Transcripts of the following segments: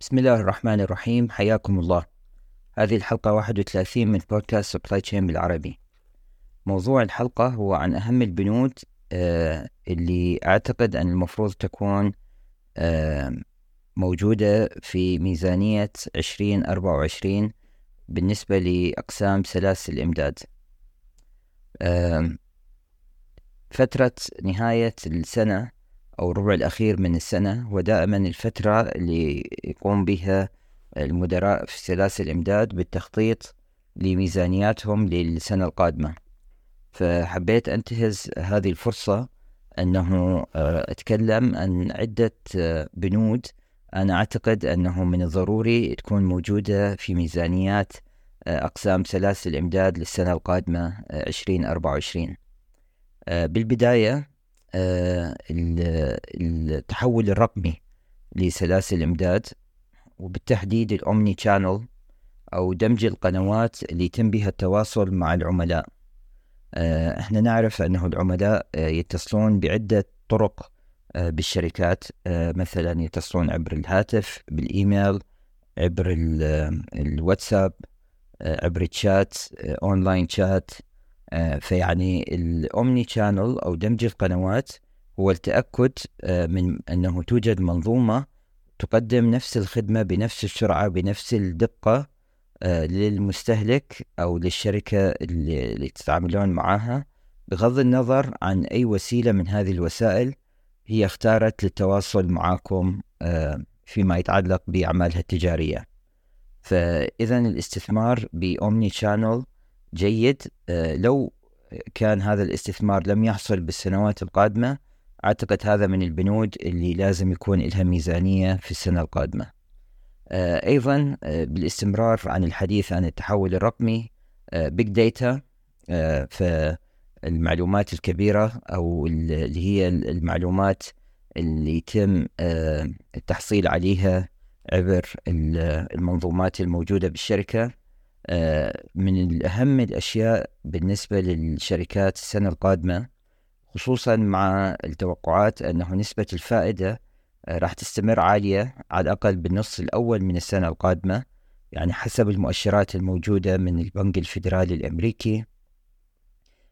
بسم الله الرحمن الرحيم. حياكم الله. هذه الحلقة 31 من بودكاست supply chain بالعربي. موضوع الحلقة هو عن أهم البنود آه، اللي أعتقد أن المفروض تكون آه، موجودة في ميزانية 2024 بالنسبة لأقسام سلاسل الإمداد. فترة نهاية السنة أو الربع الأخير من السنة هو دائما الفترة اللي يقوم بها المدراء في سلاسل الإمداد بالتخطيط لميزانياتهم للسنة القادمة. فحبيت أنتهز هذه الفرصة أنه آه، أتكلم عن عدة آه، بنود. أنا أعتقد أنه من الضروري تكون موجودة في ميزانيات آه، أقسام سلاسل الإمداد للسنة القادمة 2024 بالبداية التحول الرقمي لسلاسل الإمداد وبالتحديد الأومني شانل أو دمج القنوات اللي يتم بها التواصل مع العملاء. آه، إحنا نعرف أنه العملاء آه، يتصلون بعدة طرق آه، بالشركات. مثلا يتصلون عبر الهاتف بالإيميل عبر الواتساب عبر ال chat online chat فيعني ال omni channel أو دمج القنوات هو التأكد من أنه توجد منظومة تقدم نفس الخدمة بنفس السرعة بنفس الدقة آه، للمستهلك أو للشركة اللي, تتعاملون معها بغض النظر عن أي وسيلة من هذه الوسائل هي اختارت للتواصل معكم آه، فيما يتعلق بأعمالها التجارية. فإذا الاستثمار ب omni channel جيد. آه، لو كان هذا الاستثمار لم يحصل بالسنوات القادمة أعتقد هذا من البنود اللي لازم يكون لها ميزانية في السنة القادمة. آه، أيضا آه، بالاستمرار عن الحديث عن التحول الرقمي big data فالمعلومات الكبيرة أو اللي هي المعلومات اللي يتم التحصيل عليها عبر المنظومات الموجودة بالشركة. من أهم الأشياء بالنسبة للشركات السنة القادمة خصوصا مع التوقعات أنه نسبة الفائدة آه، راح تستمر عالية على الأقل بالنص الأول من السنة القادمة يعني حسب المؤشرات الموجودة من البنك الفيدرالي الأمريكي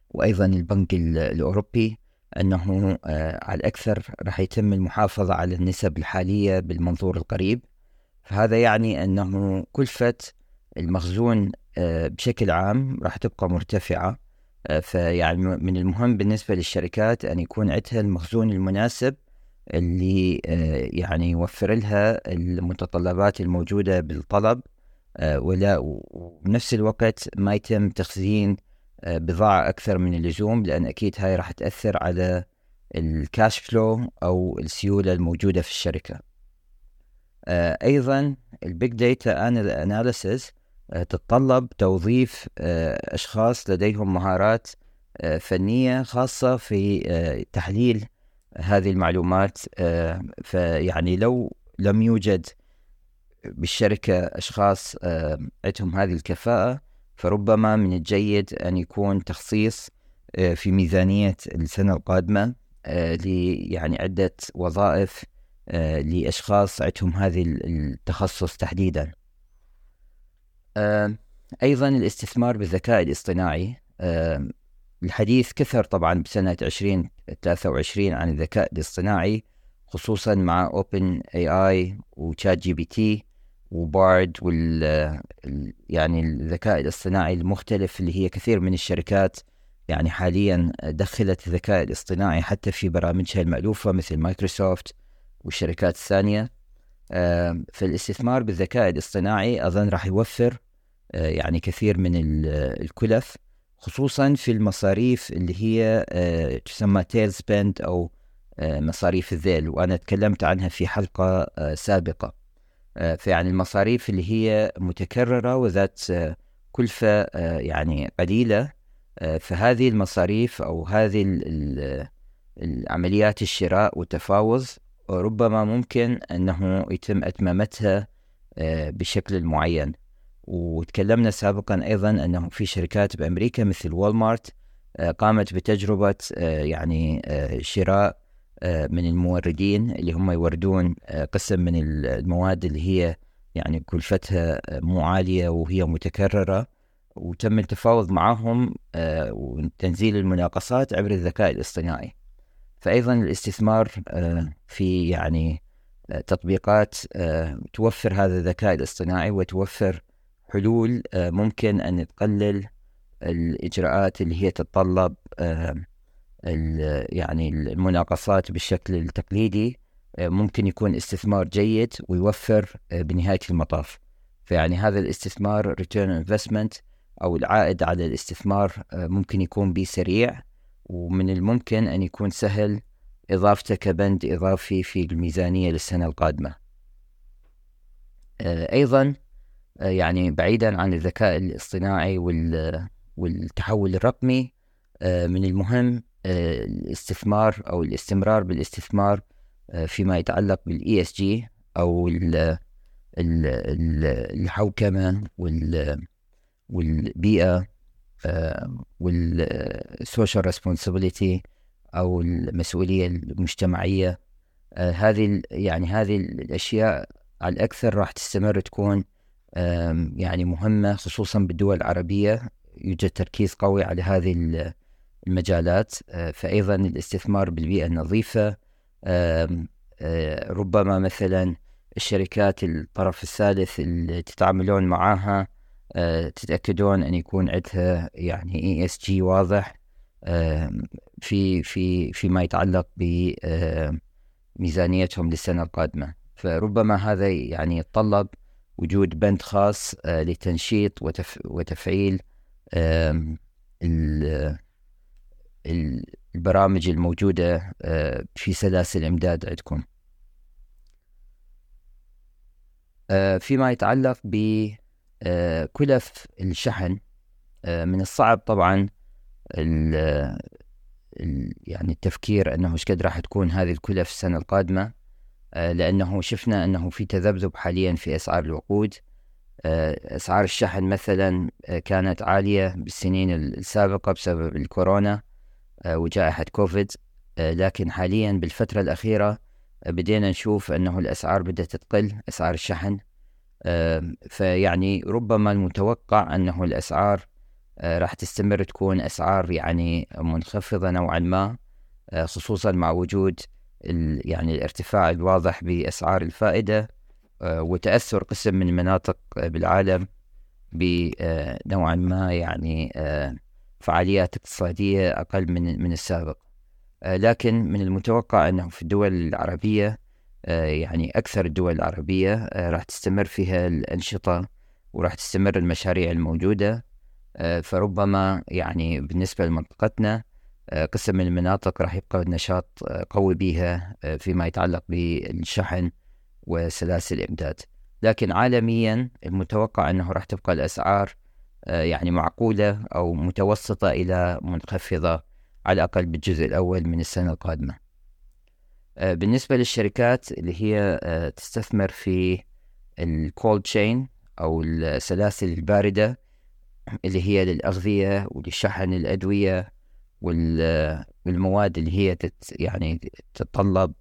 وأيضا البنك الأوروبي أنه آه، على الأكثر راح يتم المحافظة على النسب الحالية بالمنظور القريب. فهذا يعني أنه كلفة المخزون آه، بشكل عام راح تبقى مرتفعة. فيعني من المهم بالنسبة للشركات أن يكون عندها المخزون المناسب اللي آه، يعني يوفر لها المتطلبات الموجودة بالطلب. آه، ولا وبنفس الوقت ما يتم تخزين آه، بضاعة أكثر من اللزوم لأن أكيد هاي راح تأثر على ال cash flow أو السيولة الموجودة في الشركة. أيضا ال big data analysis تتطلب توظيف أشخاص لديهم مهارات فنية خاصة في تحليل هذه المعلومات. آه، فيعني لو لم يوجد بالشركة أشخاص آه، عندهم هذه الكفاءة فربما من الجيد أن يكون تخصيص آه، في ميزانية السنة القادمة يعني عدة وظائف لأشخاص عندهم هذه التخصص تحديدا. أيضا الاستثمار بالذكاء الاصطناعي. الحديث كثر طبعا بسنة 2023 عن الذكاء الاصطناعي خصوصا مع اوبن اي اي وشات جي بي تي و Bard وال يعني الذكاء الاصطناعي المختلف اللي هي كثير من الشركات يعني حاليا دخلت الذكاء الاصطناعي حتى في برامجها المألوفة مثل مايكروسوفت والشركات الثانية. فالاستثمار بالذكاء الاصطناعي أظن راح يوفر يعني كثير من الكلف خصوصا في المصاريف اللي هي آه، تسمى tail spend أو آه، مصاريف الذيل وأنا تكلمت عنها في حلقة آه، سابقة. فيعني المصاريف اللي هي متكررة وذات كلفة يعني قليلة فهذه المصاريف أو هذه العمليات الشراء والتفاوض ربما ممكن أنه يتم أتمامتها بشكل معين. وتكلمنا سابقا أيضا أنه في شركات بأمريكا مثل وول مارت قامت بتجربة يعني شراء من الموردين اللي هم يوردون قسم من المواد اللي هي يعني كلفتها مو عالية وهي متكررة وتم التفاوض معهم وتنزيل المناقصات عبر الذكاء الاصطناعي. فأيضا الاستثمار في يعني تطبيقات توفر هذا الذكاء الاصطناعي وتوفر حلول ممكن أن تقلل الإجراءات اللي هي تتطلب يعني المناقصات بالشكل التقليدي ممكن يكون استثمار جيد ويوفر بنهاية المطاف. فيعني هذا الاستثمار return investment أو العائد على الاستثمار ممكن يكون بي سريع ومن الممكن أن يكون سهل إضافته كبند إضافي في الميزانية للسنة القادمة. أيضا يعني بعيدا عن الذكاء الاصطناعي والتحول الرقمي من المهم الاستثمار أو الاستمرار بالاستثمار فيما يتعلق بال ESG أو الحوكمة والبيئة وال social responsibility أو المسؤولية المجتمعية. هذه يعني هذه الأشياء على الأكثر راح تستمر تكون يعني مهمة خصوصا بالدول العربية. يوجد تركيز قوي على هذه المجالات. فايضا الاستثمار بالبيئة النظيفة. ربما مثلا الشركات الطرف الثالث اللي تتعاملون معها تتأكدون أن يكون عندها يعني جي واضح. في في فيما يتعلق بميزانيتهم للسنة القادمة. فربما هذا يعني يتطلب وجود بند خاص لتنشيط وتف وتفعيل البرامج الموجودة آه، في سلاسل الإمداد عندكم. آه، فيما يتعلق بكلف آه، الشحن من الصعب طبعا يعني التفكير أنه إيش قد راح تكون هذه الكلف السنة القادمة. لأنه شفنا أنه في تذبذب حاليا في أسعار الوقود. أسعار الشحن مثلا كانت عالية بالسنين السابقة بسبب الكورونا آه، وجائحة كوفيد. آه، لكن حاليا بالفترة الأخيرة آه، بدينا نشوف أنه الأسعار بدأت تقل أسعار الشحن. فيعني ربما المتوقع أنه الأسعار راح تستمر تكون أسعار يعني منخفضة نوعا ما خصوصا مع وجود يعني الارتفاع الواضح بأسعار الفائدة وتأثر قسم من المناطق بالعالم بنوعا ما يعني فعاليات اقتصادية أقل من من السابق. آه، لكن من المتوقع أنه في الدول العربية آه، يعني أكثر الدول العربية آه، راح تستمر فيها الأنشطة وراح تستمر المشاريع الموجودة. فربما يعني بالنسبة لمنطقتنا قسم من المناطق راح يبقى النشاط قوي بها فيما يتعلق بالشحن وسلاسل الإمداد. لكن عالميا المتوقع أنه راح تبقى الأسعار آه، يعني معقولة أو متوسطة إلى منخفضة على الأقل بالجزء الأول من السنة القادمة. آه، بالنسبة للشركات اللي هي آه، تستثمر في الكولد تشين أو السلاسل الباردة اللي هي للأغذية ولشحن الأدوية والمواد اللي هي تت يعني تتطلب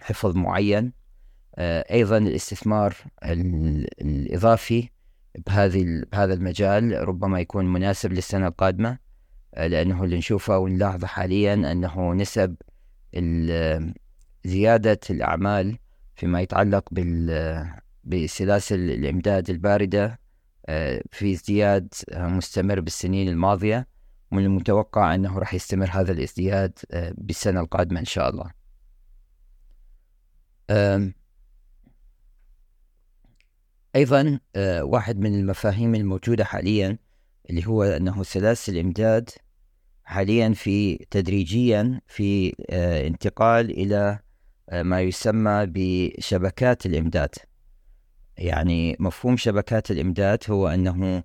حفظ معين. أيضا الاستثمار الإضافي بهذه بهذا المجال ربما يكون مناسب للسنة القادمة آه، لأنه اللي نشوفه ونلاحظه حاليا أنه نسب زيادة الأعمال فيما يتعلق بسلاسل الإمداد الباردة آه، في ازدياد مستمر بالسنين الماضية. ومن المتوقع أنه راح يستمر هذا الازدياد آه، بالسنة القادمة إن شاء الله. أيضا آه، واحد من المفاهيم الموجودة حاليا اللي هو أنه سلاسل الإمداد حاليا في تدريجيا في آه، انتقال إلى ما يسمى بشبكات الإمداد. يعني مفهوم شبكات الإمداد هو أنه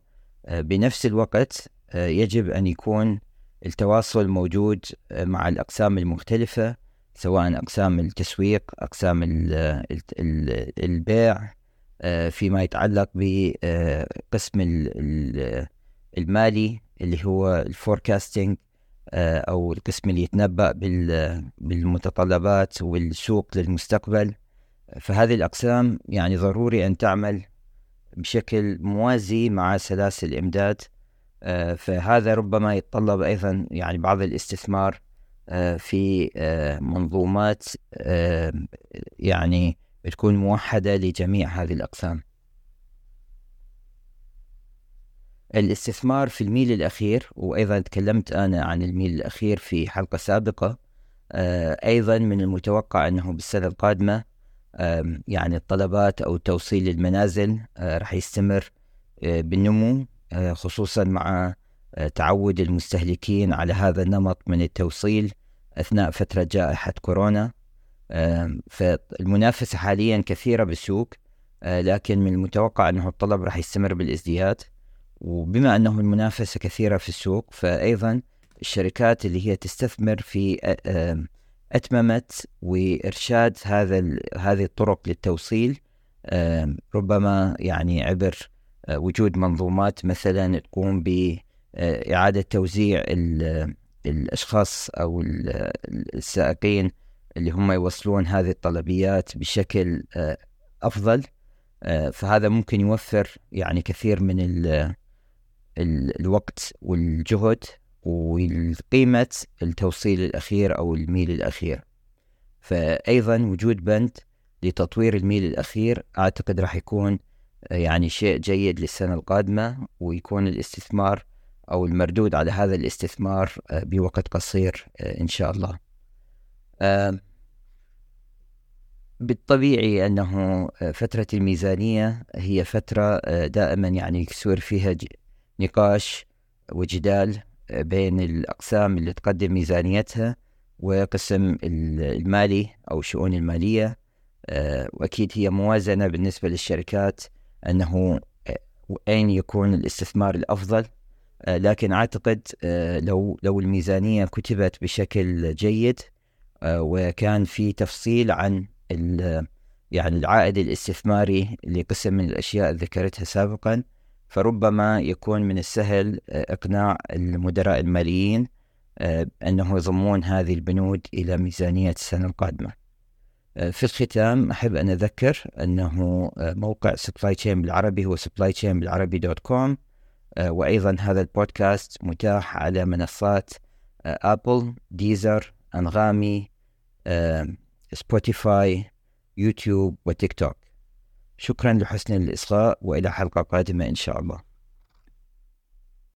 بنفس الوقت يجب أن يكون التواصل موجود مع الأقسام المختلفة سواء أقسام التسويق أقسام البيع آه، فيما يتعلق بقسم المالي اللي هو الفوركاستنج أو القسم اللي يتنبأ بالمتطلبات والسوق للمستقبل. فهذه الأقسام يعني ضروري أن تعمل بشكل موازي مع سلاسل الإمداد. فهذا ربما يتطلب أيضا يعني بعض الاستثمار في منظومات يعني تكون موحدة لجميع هذه الأقسام. الاستثمار في الميل الأخير وأيضا تكلمت أنا عن الميل الأخير في حلقة سابقة أيضا من المتوقع أنه بالسنة القادمة يعني الطلبات أو توصيل للمنازل راح يستمر بالنمو. خصوصا مع تعود المستهلكين على هذا النمط من التوصيل أثناء فترة جائحة كورونا. فالمنافسة حاليا كثيرة بالسوق لكن من المتوقع أنه الطلب راح يستمر بالازدياد. وبما أنه المنافسة كثيرة في السوق فأيضا الشركات اللي هي تستثمر في أتممة وإرشاد هذا هذه الطرق للتوصيل ربما يعني عبر وجود منظومات مثلا تقوم بإعادة توزيع الأشخاص أو السائقين اللي هم يوصلون هذه الطلبيات بشكل أفضل. فهذا ممكن يوفر يعني كثير من الوقت والجهد وقيمة التوصيل الأخير أو الميل الأخير. فأيضا وجود بند لتطوير الميل الأخير أعتقد راح يكون يعني شيء جيد للسنة القادمة ويكون الاستثمار أو المردود على هذا الاستثمار بوقت قصير إن شاء الله. بالطبيعي أنه فترة الميزانية هي فترة دائما يعني يصير فيها نقاش وجدال بين الأقسام اللي تقدم ميزانيتها وقسم المالي أو الشؤون المالية. وأكيد هي موازنة بالنسبة للشركات أنه أين يكون الاستثمار الأفضل؟ لكن أعتقد لو لو الميزانية كتبت بشكل جيد وكان في تفصيل عن يعني العائد الاستثماري لقسم من الأشياء ذكرتها سابقا فربما يكون من السهل آه، إقناع المدراء الماليين آه، أنه يضمون هذه البنود إلى ميزانية السنة القادمة. آه، في الختام أحب أن أذكر أنه موقع Supply Chain بالعربي هو Supply Chain بالعربي dot com وأيضا هذا البودكاست متاح على منصات Apple Deezer أنغامي Spotify YouTube و TikTok. شكرا لحسن الإصغاء وإلى حلقة قادمة إن شاء الله.